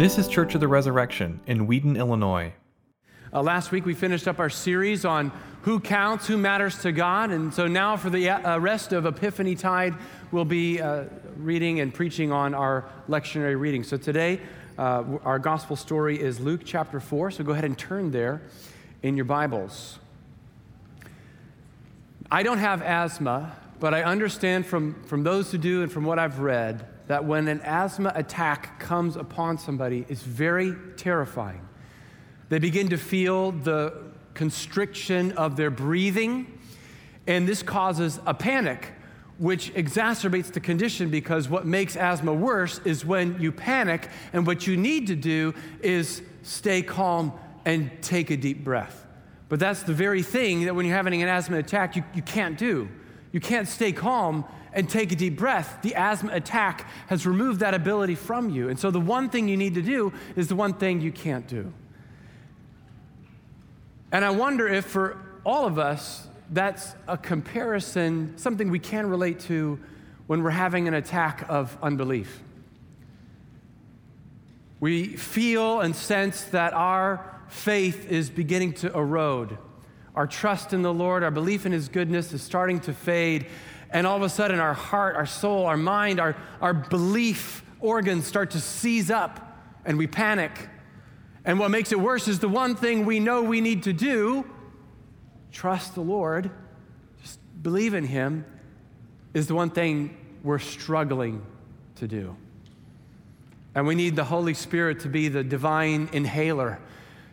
This is Church of the Resurrection in Wheaton, Illinois. Uh, last week we finished up our series on who counts, who matters to God. And so now for the uh, rest of Epiphany Tide, we'll be uh, reading and preaching on our lectionary reading. So today, uh, our gospel story is Luke chapter 4. So go ahead and turn there in your Bibles. I don't have asthma, but I understand from, from those who do and from what I've read that when an asthma attack comes upon somebody, it's very terrifying. They begin to feel the constriction of their breathing, and this causes a panic, which exacerbates the condition because what makes asthma worse is when you panic, and what you need to do is stay calm and take a deep breath. But that's the very thing that when you're having an asthma attack, you, you can't do. You can't stay calm and take a deep breath, the asthma attack has removed that ability from you. And so the one thing you need to do is the one thing you can't do. And I wonder if for all of us, that's a comparison, something we can relate to when we're having an attack of unbelief. We feel and sense that our faith is beginning to erode. Our trust in the Lord, our belief in His goodness is starting to fade. And all of a sudden, our heart, our soul, our mind, our, our belief organs start to seize up and we panic. And what makes it worse is the one thing we know we need to do trust the Lord, just believe in Him is the one thing we're struggling to do. And we need the Holy Spirit to be the divine inhaler,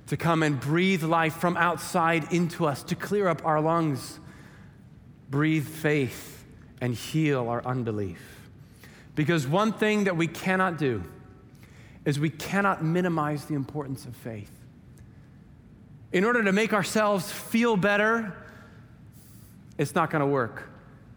to come and breathe life from outside into us, to clear up our lungs, breathe faith and heal our unbelief. Because one thing that we cannot do is we cannot minimize the importance of faith. In order to make ourselves feel better, it's not going to work.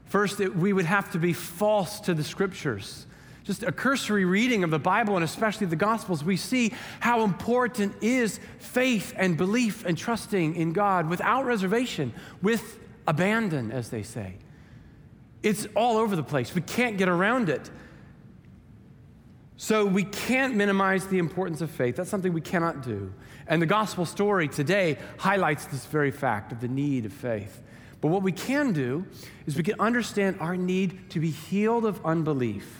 First, it, we would have to be false to the scriptures. Just a cursory reading of the Bible and especially the Gospels, we see how important is faith and belief and trusting in God without reservation, with abandon, as they say. It's all over the place. We can't get around it. So we can't minimize the importance of faith. That's something we cannot do. And the gospel story today highlights this very fact of the need of faith. But what we can do is we can understand our need to be healed of unbelief.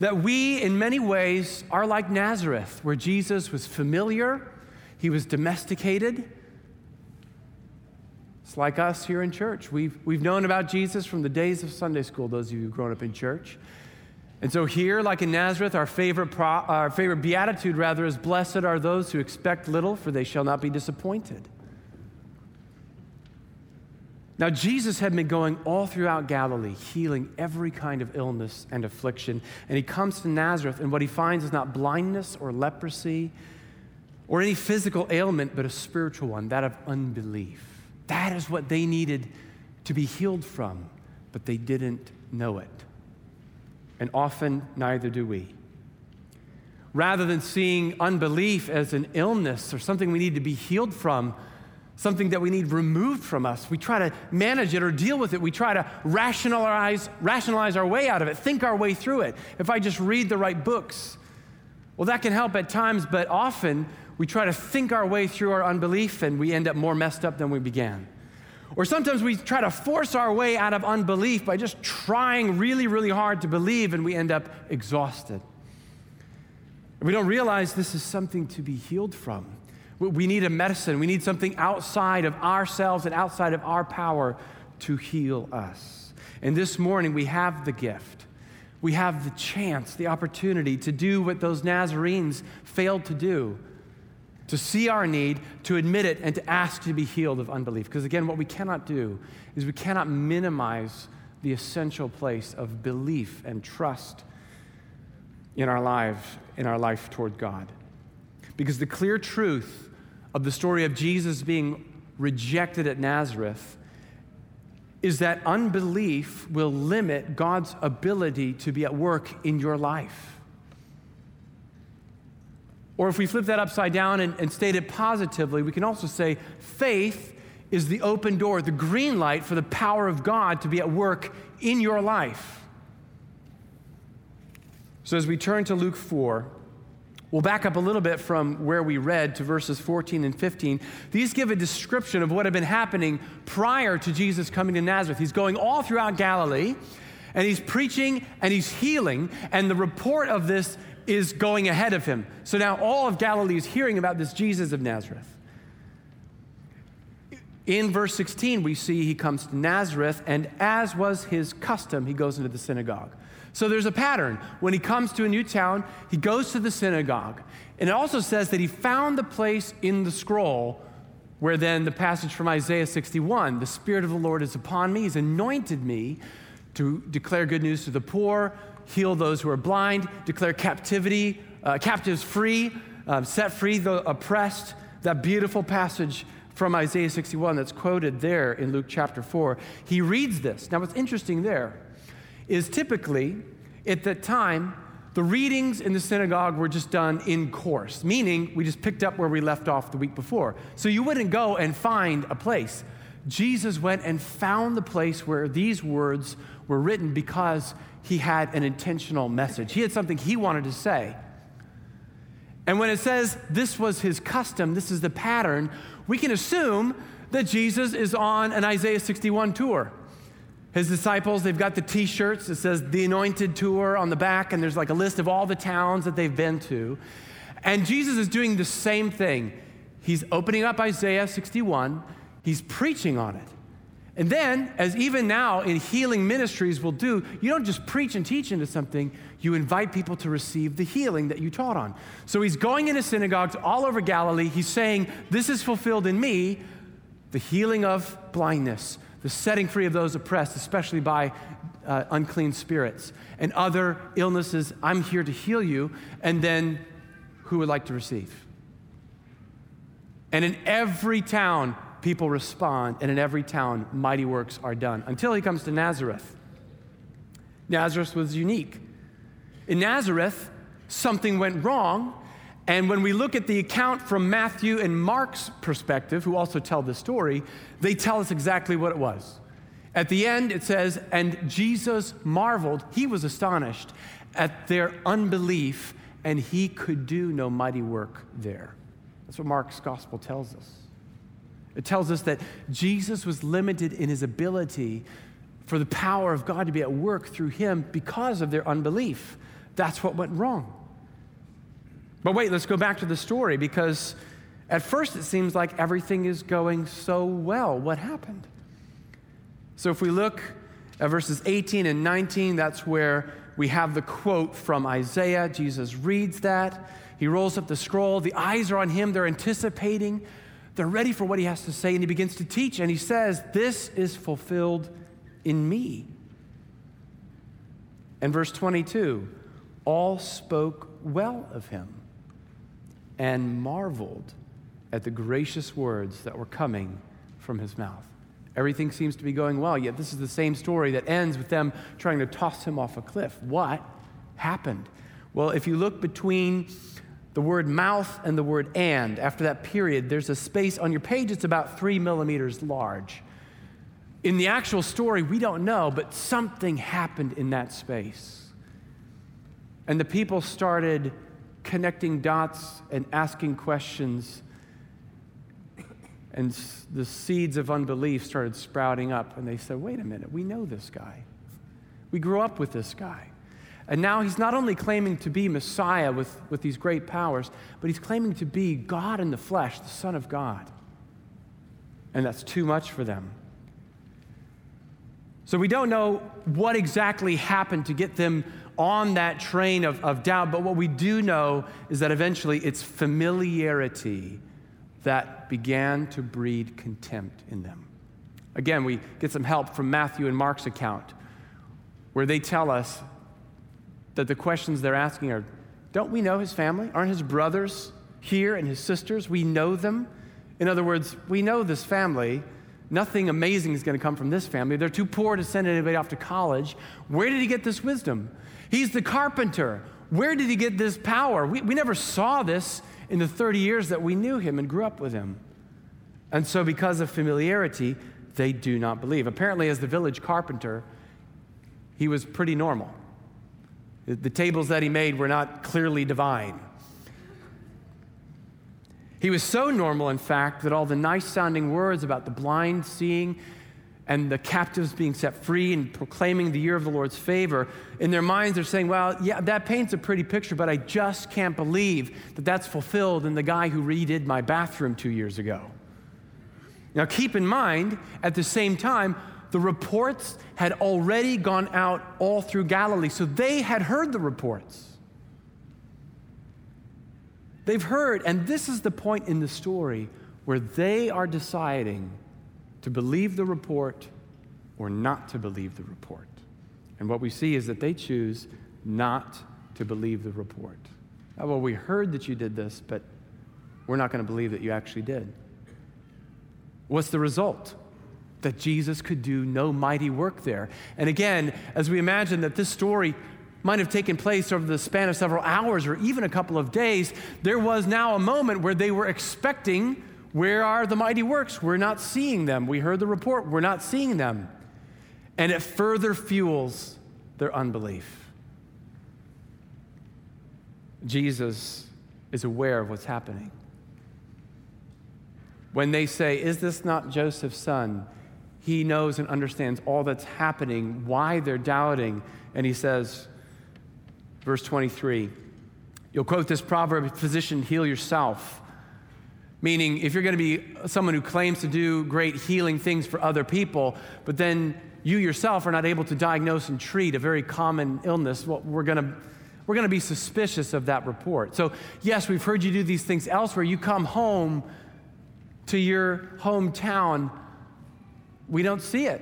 That we, in many ways, are like Nazareth, where Jesus was familiar, he was domesticated, it's like us here in church. We've, we've known about Jesus from the days of Sunday school, those of you who've grown up in church. And so, here, like in Nazareth, our favorite, pro, our favorite beatitude, rather, is Blessed are those who expect little, for they shall not be disappointed. Now, Jesus had been going all throughout Galilee, healing every kind of illness and affliction. And he comes to Nazareth, and what he finds is not blindness or leprosy or any physical ailment, but a spiritual one, that of unbelief. That is what they needed to be healed from, but they didn't know it. And often, neither do we. Rather than seeing unbelief as an illness or something we need to be healed from, something that we need removed from us, we try to manage it or deal with it. We try to rationalize, rationalize our way out of it, think our way through it. If I just read the right books, well, that can help at times, but often we try to think our way through our unbelief and we end up more messed up than we began. Or sometimes we try to force our way out of unbelief by just trying really, really hard to believe and we end up exhausted. we don't realize this is something to be healed from. We need a medicine. We need something outside of ourselves and outside of our power to heal us. And this morning we have the gift. We have the chance, the opportunity to do what those Nazarenes failed to do to see our need, to admit it, and to ask to be healed of unbelief. Because again, what we cannot do is we cannot minimize the essential place of belief and trust in our lives, in our life toward God. Because the clear truth of the story of Jesus being rejected at Nazareth is that unbelief will limit God's ability to be at work in your life. Or if we flip that upside down and, and state it positively, we can also say faith is the open door, the green light for the power of God to be at work in your life. So as we turn to Luke 4, we'll back up a little bit from where we read to verses 14 and 15. These give a description of what had been happening prior to Jesus coming to Nazareth. He's going all throughout Galilee, and he's preaching and he's healing, and the report of this is going ahead of him. So now all of Galilee is hearing about this Jesus of Nazareth. In verse 16, we see he comes to Nazareth, and as was his custom, he goes into the synagogue. So there's a pattern. When he comes to a new town, he goes to the synagogue. And it also says that he found the place in the scroll where then the passage from Isaiah 61 the Spirit of the Lord is upon me, he's anointed me to declare good news to the poor, heal those who are blind, declare captivity, uh, captives free, uh, set free the oppressed. That beautiful passage from Isaiah 61 that's quoted there in Luke chapter 4. He reads this. Now, what's interesting there is typically at that time, the readings in the synagogue were just done in course, meaning we just picked up where we left off the week before. So you wouldn't go and find a place. Jesus went and found the place where these words were written because he had an intentional message. He had something he wanted to say. And when it says this was his custom, this is the pattern, we can assume that Jesus is on an Isaiah 61 tour. His disciples, they've got the t shirts that says the anointed tour on the back, and there's like a list of all the towns that they've been to. And Jesus is doing the same thing. He's opening up Isaiah 61, he's preaching on it. And then, as even now in healing ministries will do, you don't just preach and teach into something, you invite people to receive the healing that you taught on. So he's going into synagogues all over Galilee. He's saying, This is fulfilled in me the healing of blindness, the setting free of those oppressed, especially by uh, unclean spirits, and other illnesses. I'm here to heal you. And then, who would like to receive? And in every town, people respond, and in every town, mighty works are done until he comes to Nazareth. Nazareth was unique. In Nazareth, something went wrong, and when we look at the account from Matthew and Mark's perspective, who also tell the story, they tell us exactly what it was. At the end, it says, And Jesus marveled, he was astonished at their unbelief, and he could do no mighty work there. That's what Mark's gospel tells us. It tells us that Jesus was limited in his ability for the power of God to be at work through him because of their unbelief. That's what went wrong. But wait, let's go back to the story because at first it seems like everything is going so well. What happened? So if we look at verses 18 and 19, that's where we have the quote from Isaiah. Jesus reads that. He rolls up the scroll. The eyes are on him. They're anticipating. They're ready for what he has to say. And he begins to teach. And he says, This is fulfilled in me. And verse 22 all spoke well of him and marveled at the gracious words that were coming from his mouth. Everything seems to be going well, yet this is the same story that ends with them trying to toss him off a cliff. What happened? Well, if you look between the word mouth and the word and, after that period, there's a space on your page it's about three millimeters large. In the actual story, we don't know, but something happened in that space. And the people started connecting dots and asking questions. And the seeds of unbelief started sprouting up. And they said, wait a minute, we know this guy. We grew up with this guy. And now he's not only claiming to be Messiah with, with these great powers, but he's claiming to be God in the flesh, the Son of God. And that's too much for them. So we don't know what exactly happened to get them on that train of, of doubt, but what we do know is that eventually it's familiarity that began to breed contempt in them. Again, we get some help from Matthew and Mark's account, where they tell us that the questions they're asking are Don't we know his family? Aren't his brothers here and his sisters? We know them. In other words, we know this family. Nothing amazing is going to come from this family. They're too poor to send anybody off to college. Where did he get this wisdom? He's the carpenter. Where did he get this power? We, we never saw this in the 30 years that we knew him and grew up with him. And so, because of familiarity, they do not believe. Apparently, as the village carpenter, he was pretty normal. The, the tables that he made were not clearly divine. He was so normal, in fact, that all the nice sounding words about the blind seeing and the captives being set free and proclaiming the year of the Lord's favor, in their minds they're saying, Well, yeah, that paints a pretty picture, but I just can't believe that that's fulfilled in the guy who redid my bathroom two years ago. Now, keep in mind, at the same time, the reports had already gone out all through Galilee, so they had heard the reports. They've heard, and this is the point in the story where they are deciding to believe the report or not to believe the report. And what we see is that they choose not to believe the report. Oh, well, we heard that you did this, but we're not going to believe that you actually did. What's the result? That Jesus could do no mighty work there. And again, as we imagine that this story might have taken place over the span of several hours or even a couple of days, there was now a moment where they were expecting where are the mighty works? We're not seeing them. We heard the report, we're not seeing them. And it further fuels their unbelief. Jesus is aware of what's happening. When they say, Is this not Joseph's son? He knows and understands all that's happening, why they're doubting. And he says, verse 23, you'll quote this proverb Physician, heal yourself. Meaning, if you're going to be someone who claims to do great healing things for other people, but then you yourself are not able to diagnose and treat a very common illness, well, we're going to we're going to be suspicious of that report. So, yes, we've heard you do these things elsewhere. You come home to your hometown, we don't see it.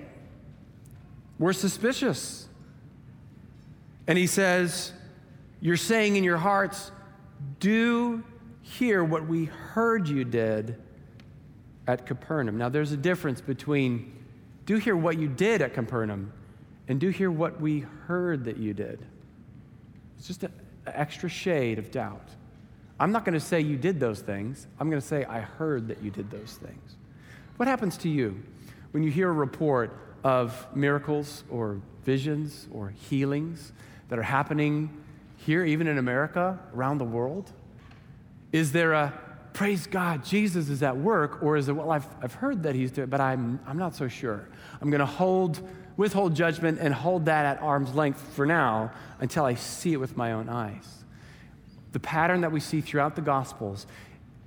We're suspicious. And he says, You're saying in your hearts, do hear what we heard you did at Capernaum. Now, there's a difference between do hear what you did at Capernaum and do hear what we heard that you did. It's just an extra shade of doubt. I'm not going to say you did those things. I'm going to say I heard that you did those things. What happens to you when you hear a report of miracles or visions or healings that are happening here, even in America, around the world? Is there a praise God, Jesus is at work, or is it, well, I've, I've heard that he's doing, but I'm, I'm not so sure. I'm going to hold, withhold judgment and hold that at arm's length for now until I see it with my own eyes. The pattern that we see throughout the Gospels,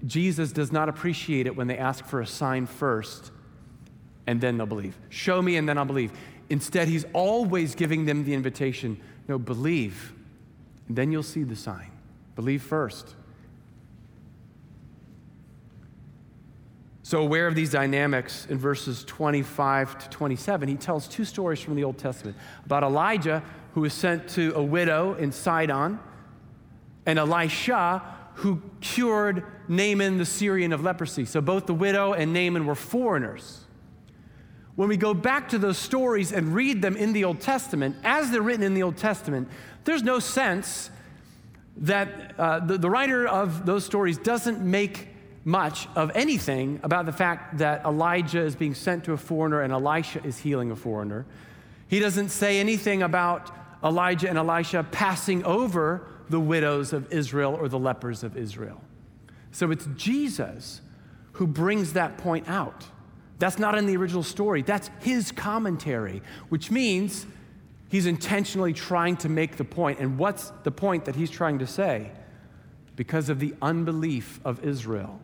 Jesus does not appreciate it when they ask for a sign first and then they'll believe. Show me and then I'll believe. Instead, he's always giving them the invitation no, believe, and then you'll see the sign. Believe first. So, aware of these dynamics, in verses 25 to 27, he tells two stories from the Old Testament about Elijah, who was sent to a widow in Sidon, and Elisha, who cured Naaman the Syrian of leprosy. So, both the widow and Naaman were foreigners. When we go back to those stories and read them in the Old Testament, as they're written in the Old Testament, there's no sense that uh, the, the writer of those stories doesn't make much of anything about the fact that Elijah is being sent to a foreigner and Elisha is healing a foreigner. He doesn't say anything about Elijah and Elisha passing over the widows of Israel or the lepers of Israel. So it's Jesus who brings that point out. That's not in the original story, that's his commentary, which means he's intentionally trying to make the point. And what's the point that he's trying to say? Because of the unbelief of Israel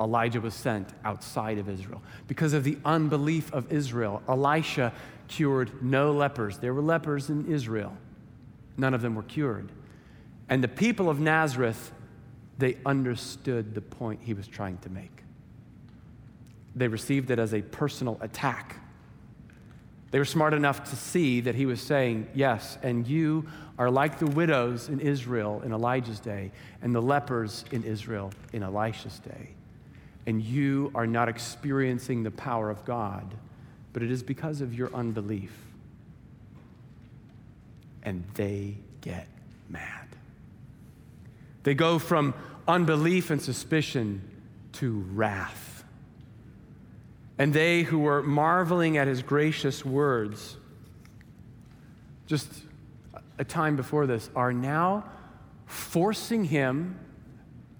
Elijah was sent outside of Israel. Because of the unbelief of Israel, Elisha cured no lepers. There were lepers in Israel, none of them were cured. And the people of Nazareth, they understood the point he was trying to make. They received it as a personal attack. They were smart enough to see that he was saying, Yes, and you are like the widows in Israel in Elijah's day, and the lepers in Israel in Elisha's day and you are not experiencing the power of God, but it is because of your unbelief. And they get mad. They go from unbelief and suspicion to wrath. And they who were marveling at his gracious words just a time before this, are now forcing him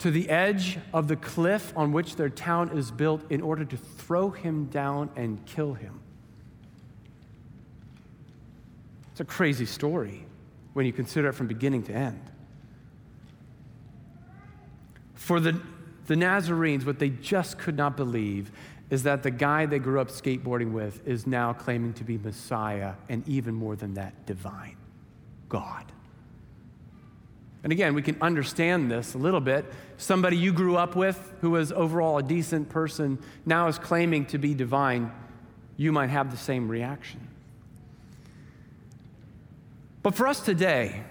to the edge of the cliff on which their town is built in order to throw him down and kill him. It's a crazy story when you consider it from beginning to end. For the, the Nazarenes, what they just could not believe is that the guy they grew up skateboarding with is now claiming to be Messiah, and even more than that, divine God. And again, we can understand this a little bit. Somebody you grew up with who was overall a decent person now is claiming to be divine. You might have the same reaction. But for us today,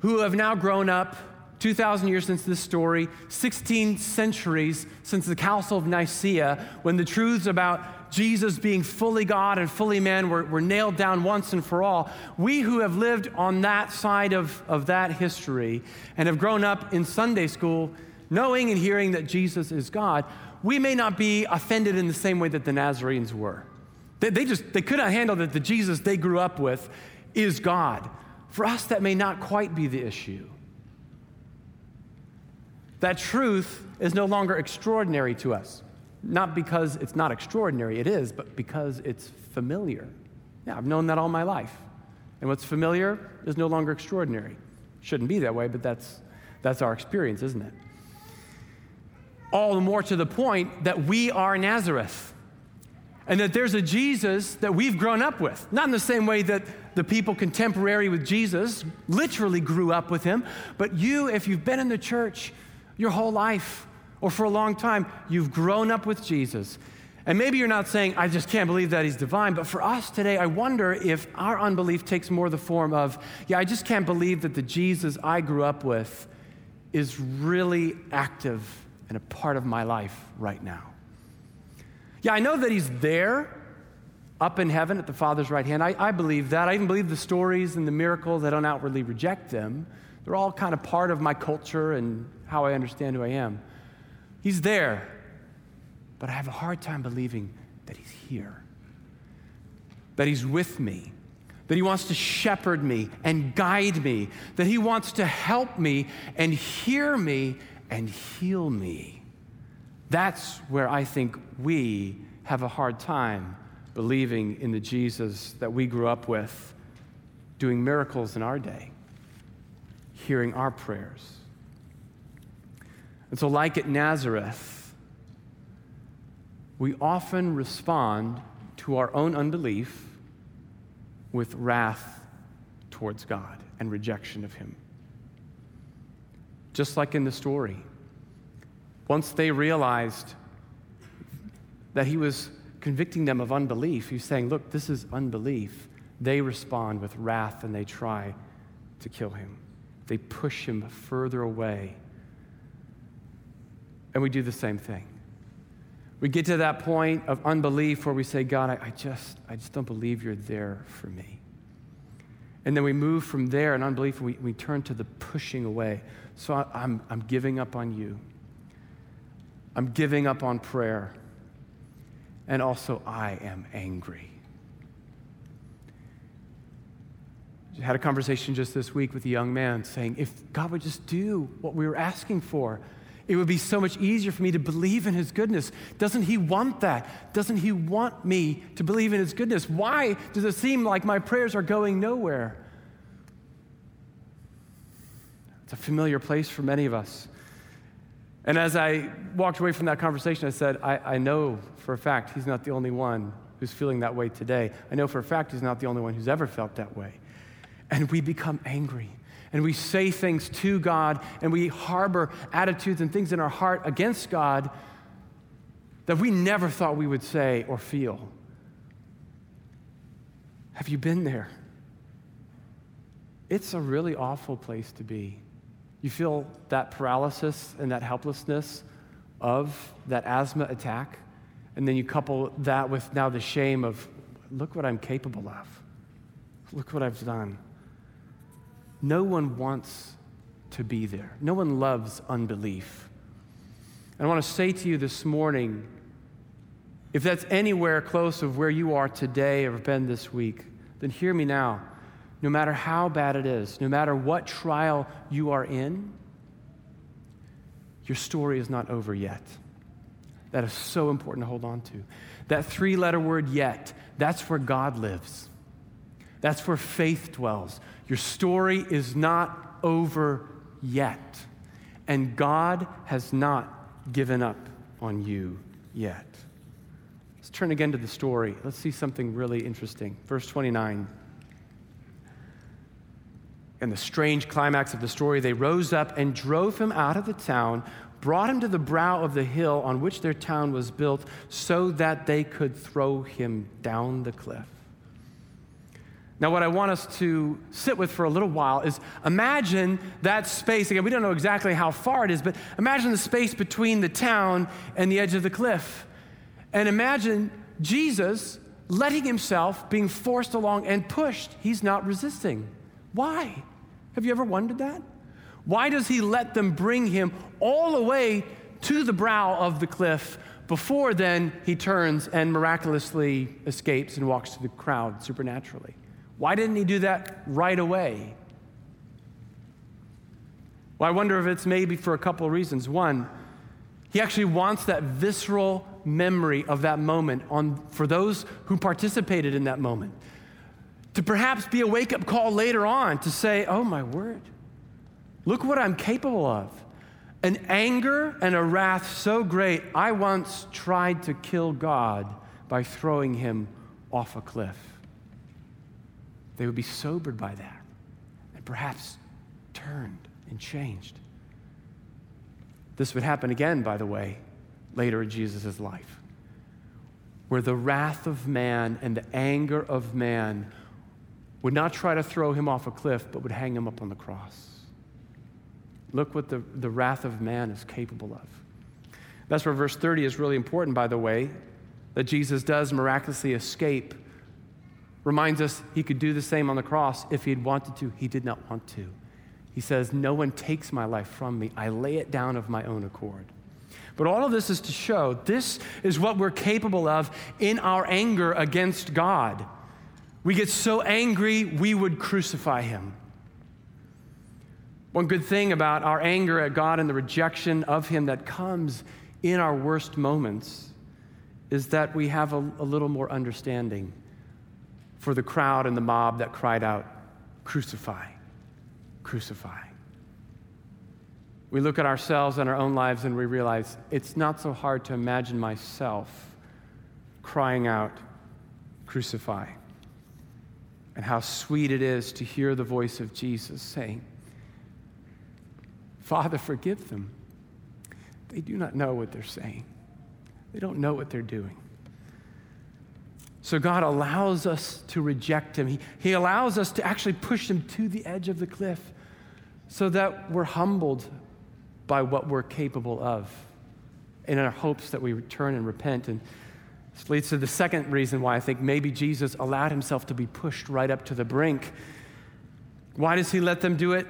who have now grown up 2,000 years since this story, 16 centuries since the Council of Nicaea, when the truths about Jesus being fully God and fully man were, were nailed down once and for all. We who have lived on that side of, of that history and have grown up in Sunday school knowing and hearing that Jesus is God, we may not be offended in the same way that the Nazarenes were. They, they just they could not handle that the Jesus they grew up with is God. For us, that may not quite be the issue. That truth is no longer extraordinary to us. Not because it's not extraordinary, it is, but because it's familiar. Yeah, I've known that all my life. And what's familiar is no longer extraordinary. Shouldn't be that way, but that's, that's our experience, isn't it? All the more to the point that we are Nazareth and that there's a Jesus that we've grown up with. Not in the same way that the people contemporary with Jesus literally grew up with him, but you, if you've been in the church, your whole life or for a long time, you've grown up with Jesus. And maybe you're not saying, I just can't believe that he's divine, but for us today, I wonder if our unbelief takes more the form of, yeah, I just can't believe that the Jesus I grew up with is really active and a part of my life right now. Yeah, I know that he's there up in heaven at the Father's right hand. I, I believe that. I even believe the stories and the miracles. I don't outwardly reject them. They're all kind of part of my culture and how I understand who I am. He's there, but I have a hard time believing that He's here, that He's with me, that He wants to shepherd me and guide me, that He wants to help me and hear me and heal me. That's where I think we have a hard time believing in the Jesus that we grew up with, doing miracles in our day, hearing our prayers. And so, like at Nazareth, we often respond to our own unbelief with wrath towards God and rejection of Him. Just like in the story. Once they realized that He was convicting them of unbelief, He's saying, Look, this is unbelief. They respond with wrath and they try to kill Him. They push Him further away and we do the same thing. We get to that point of unbelief where we say, God, I, I, just, I just don't believe you're there for me. And then we move from there in unbelief and we, we turn to the pushing away. So I, I'm, I'm giving up on you. I'm giving up on prayer. And also, I am angry. Had a conversation just this week with a young man saying, if God would just do what we were asking for, it would be so much easier for me to believe in His goodness. Doesn't He want that? Doesn't He want me to believe in His goodness? Why does it seem like my prayers are going nowhere? It's a familiar place for many of us. And as I walked away from that conversation, I said, I, I know for a fact He's not the only one who's feeling that way today. I know for a fact He's not the only one who's ever felt that way. And we become angry and we say things to God and we harbor attitudes and things in our heart against God that we never thought we would say or feel. Have you been there? It's a really awful place to be. You feel that paralysis and that helplessness of that asthma attack, and then you couple that with now the shame of, look what I'm capable of. Look what I've done. No one wants to be there. No one loves unbelief. And I want to say to you this morning if that's anywhere close of where you are today or been this week, then hear me now. no matter how bad it is, no matter what trial you are in, your story is not over yet. That is so important to hold on to. That three letter word, yet, that's where God lives. That's where faith dwells. Your story is not over yet. And God has not given up on you yet. Let's turn again to the story. Let's see something really interesting. Verse 29. And the strange climax of the story, they rose up and drove him out of the town, brought him to the brow of the hill on which their town was built, so that they could throw him down the cliff. Now, what I want us to sit with for a little while is imagine that space. Again, we don't know exactly how far it is, but imagine the space between the town and the edge of the cliff. And imagine Jesus letting himself being forced along and pushed. He's not resisting. Why? Have you ever wondered that? Why does he let them bring him all the way to the brow of the cliff before then he turns and miraculously escapes and walks to the crowd supernaturally? Why didn't he do that right away? Well, I wonder if it's maybe for a couple of reasons. One, he actually wants that visceral memory of that moment on, for those who participated in that moment. To perhaps be a wake up call later on to say, oh my word, look what I'm capable of. An anger and a wrath so great, I once tried to kill God by throwing him off a cliff they would be sobered by that and perhaps turned and changed. This would happen again, by the way, later in Jesus' life, where the wrath of man and the anger of man would not try to throw him off a cliff, but would hang him up on the cross. Look what the, the wrath of man is capable of. That's where verse 30 is really important, by the way, that Jesus does miraculously escape reminds us he could do the same on the cross if he had wanted to. He did not want to. He says, No one takes my life from me. I lay it down of my own accord. But all of this is to show this is what we're capable of in our anger against God. We get so angry, we would crucify him. One good thing about our anger at God and the rejection of him that comes in our worst moments is that we have a, a little more understanding for the crowd and the mob that cried out, Crucify, crucify. We look at ourselves and our own lives and we realize it's not so hard to imagine myself crying out, Crucify. And how sweet it is to hear the voice of Jesus saying, Father, forgive them. They do not know what they're saying, they don't know what they're doing. So God allows us to reject him. He, he allows us to actually push him to the edge of the cliff so that we're humbled by what we're capable of in our hopes that we return and repent. And this leads to the second reason why I think maybe Jesus allowed himself to be pushed right up to the brink. Why does he let them do it?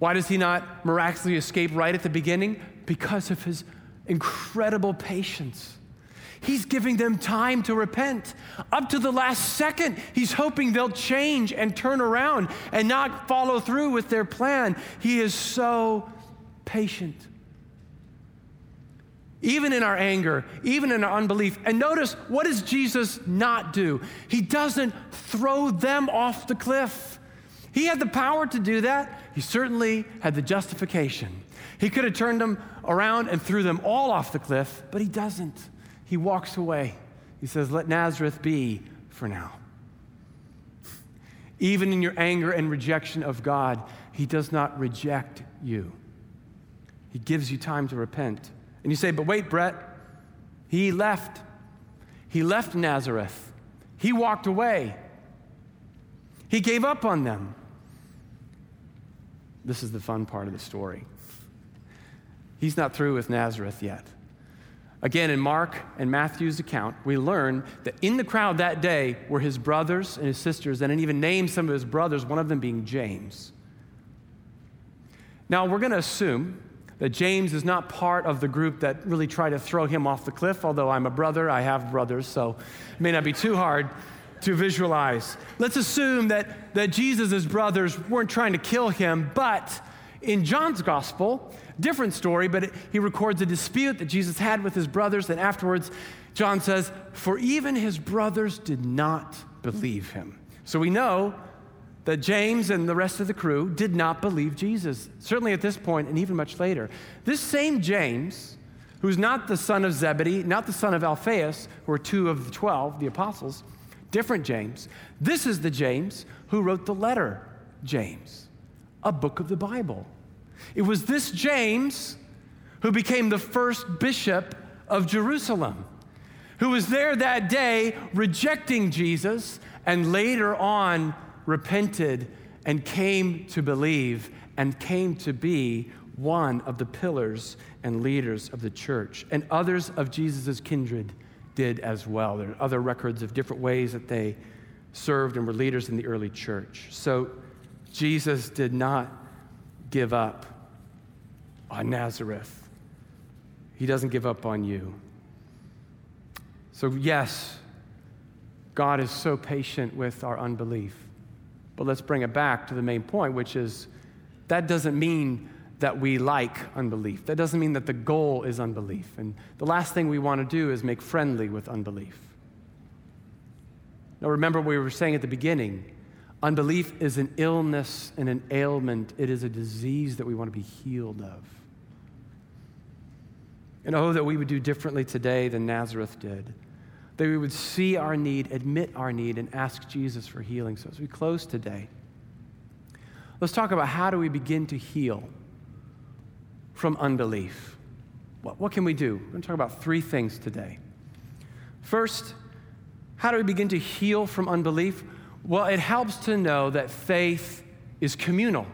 Why does he not miraculously escape right at the beginning? Because of his incredible patience. He's giving them time to repent. Up to the last second, he's hoping they'll change and turn around and not follow through with their plan. He is so patient. Even in our anger, even in our unbelief. And notice, what does Jesus not do? He doesn't throw them off the cliff. He had the power to do that. He certainly had the justification. He could have turned them around and threw them all off the cliff, but he doesn't he walks away. He says, Let Nazareth be for now. Even in your anger and rejection of God, He does not reject you. He gives you time to repent. And you say, But wait, Brett, He left. He left Nazareth. He walked away. He gave up on them. This is the fun part of the story. He's not through with Nazareth yet. Again, in Mark and Matthew's account, we learn that in the crowd that day were his brothers and his sisters, and even named some of his brothers, one of them being James. Now, we're going to assume that James is not part of the group that really tried to throw him off the cliff, although I'm a brother, I have brothers, so it may not be too hard to visualize. Let's assume that, that Jesus' brothers weren't trying to kill him, but in John's gospel, different story, but it, he records a dispute that Jesus had with his brothers, and afterwards, John says, For even his brothers did not believe him. So we know that James and the rest of the crew did not believe Jesus, certainly at this point and even much later. This same James, who's not the son of Zebedee, not the son of Alphaeus, who are two of the 12, the apostles, different James. This is the James who wrote the letter James, a book of the Bible. It was this James who became the first bishop of Jerusalem, who was there that day rejecting Jesus and later on repented and came to believe and came to be one of the pillars and leaders of the church. And others of Jesus' kindred did as well. There are other records of different ways that they served and were leaders in the early church. So Jesus did not give up on Nazareth. He doesn't give up on you. So, yes, God is so patient with our unbelief. But let's bring it back to the main point, which is that doesn't mean that we like unbelief. That doesn't mean that the goal is unbelief. And the last thing we want to do is make friendly with unbelief. Now, remember what we were saying at the beginning unbelief is an illness and an ailment, it is a disease that we want to be healed of. And oh, that we would do differently today than Nazareth did. That we would see our need, admit our need, and ask Jesus for healing. So as we close today, let's talk about how do we begin to heal from unbelief. What, what can we do? We're going to talk about three things today. First, how do we begin to heal from unbelief? Well, it helps to know that faith is communal.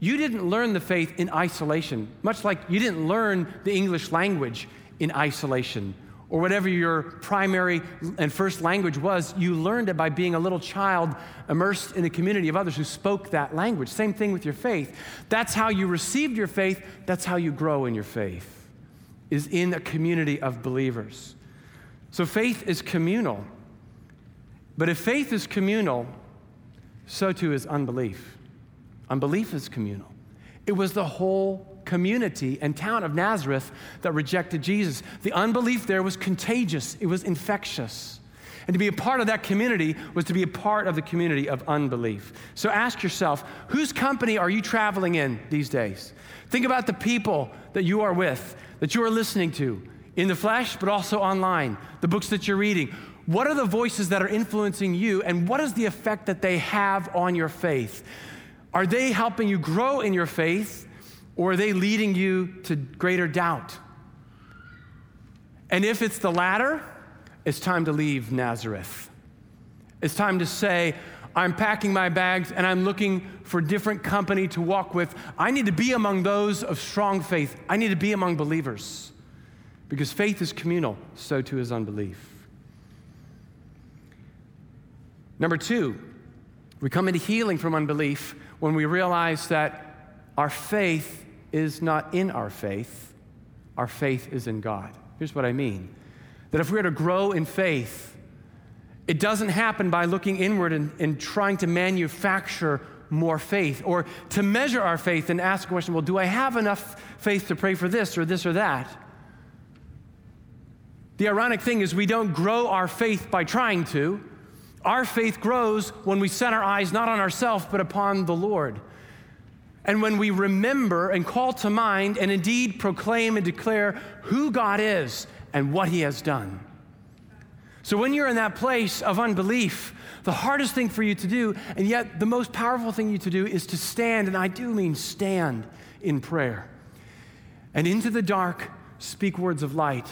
You didn't learn the faith in isolation, much like you didn't learn the English language in isolation or whatever your primary and first language was, you learned it by being a little child immersed in a community of others who spoke that language. Same thing with your faith. That's how you received your faith, that's how you grow in your faith, is in a community of believers. So faith is communal. But if faith is communal, so too is unbelief. Unbelief is communal. It was the whole community and town of Nazareth that rejected Jesus. The unbelief there was contagious, it was infectious. And to be a part of that community was to be a part of the community of unbelief. So ask yourself whose company are you traveling in these days? Think about the people that you are with, that you are listening to in the flesh, but also online, the books that you're reading. What are the voices that are influencing you, and what is the effect that they have on your faith? Are they helping you grow in your faith or are they leading you to greater doubt? And if it's the latter, it's time to leave Nazareth. It's time to say, I'm packing my bags and I'm looking for different company to walk with. I need to be among those of strong faith. I need to be among believers. Because faith is communal, so too is unbelief. Number two, we come into healing from unbelief when we realize that our faith is not in our faith, our faith is in God. Here's what I mean that if we're to grow in faith, it doesn't happen by looking inward and, and trying to manufacture more faith or to measure our faith and ask a question well, do I have enough faith to pray for this or this or that? The ironic thing is, we don't grow our faith by trying to. Our faith grows when we set our eyes not on ourselves, but upon the Lord. And when we remember and call to mind and indeed proclaim and declare who God is and what He has done. So, when you're in that place of unbelief, the hardest thing for you to do, and yet the most powerful thing you to do, is to stand, and I do mean stand in prayer. And into the dark, speak words of light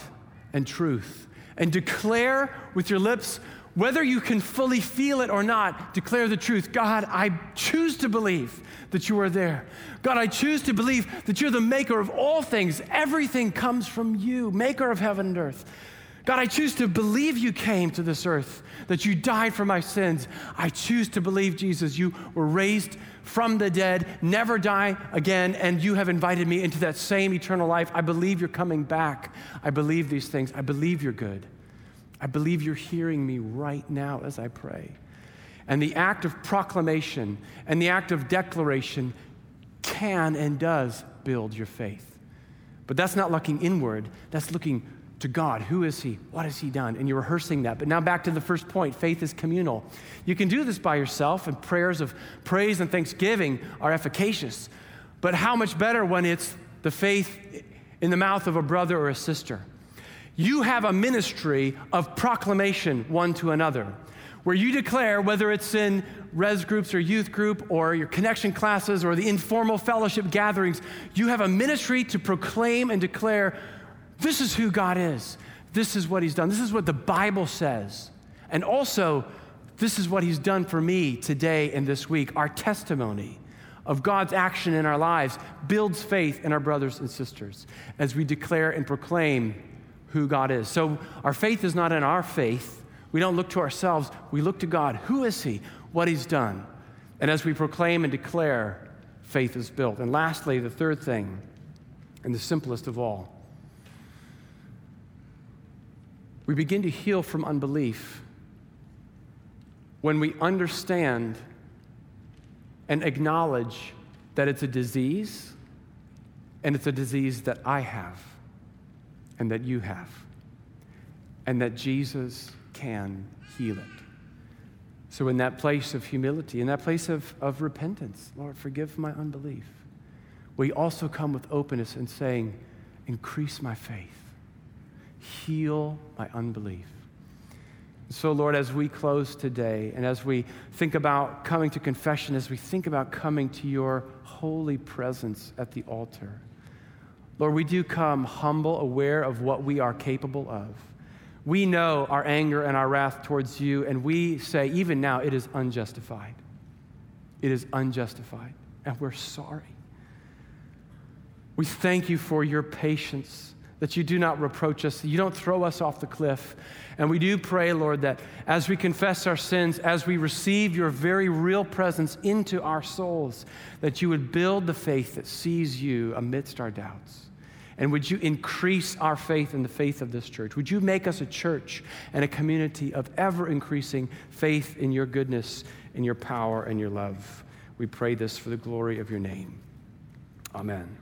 and truth, and declare with your lips whether you can fully feel it or not, declare the truth. God, I choose to believe that you are there. God, I choose to believe that you're the maker of all things. Everything comes from you, maker of heaven and earth. God, I choose to believe you came to this earth, that you died for my sins. I choose to believe, Jesus, you were raised from the dead, never die again, and you have invited me into that same eternal life. I believe you're coming back. I believe these things. I believe you're good. I believe you're hearing me right now as I pray. And the act of proclamation and the act of declaration can and does build your faith. But that's not looking inward, that's looking to God. Who is He? What has He done? And you're rehearsing that. But now back to the first point faith is communal. You can do this by yourself, and prayers of praise and thanksgiving are efficacious. But how much better when it's the faith in the mouth of a brother or a sister? You have a ministry of proclamation one to another, where you declare, whether it's in res groups or youth group or your connection classes or the informal fellowship gatherings, you have a ministry to proclaim and declare this is who God is. This is what He's done. This is what the Bible says. And also, this is what He's done for me today and this week. Our testimony of God's action in our lives builds faith in our brothers and sisters as we declare and proclaim who God is. So, our faith is not in our faith. We don't look to ourselves, we look to God. Who is He? What He's done. And as we proclaim and declare, faith is built. And lastly, the third thing, and the simplest of all, we begin to heal from unbelief when we understand and acknowledge that it's a disease and it's a disease that I have and that you have, and that Jesus can heal it. So, in that place of humility, in that place of, of repentance, Lord, forgive my unbelief, we also come with openness and saying, Increase my faith heal my unbelief. So, Lord, as we close today and as we think about coming to confession, as we think about coming to your holy presence at the altar, Lord, we do come humble, aware of what we are capable of. We know our anger and our wrath towards you, and we say, even now, it is unjustified. It is unjustified, and we're sorry. We thank you for your patience that you do not reproach us, you don't throw us off the cliff. And we do pray, Lord, that as we confess our sins, as we receive your very real presence into our souls, that you would build the faith that sees you amidst our doubts. And would you increase our faith in the faith of this church? Would you make us a church and a community of ever increasing faith in your goodness, in your power, and your love? We pray this for the glory of your name. Amen.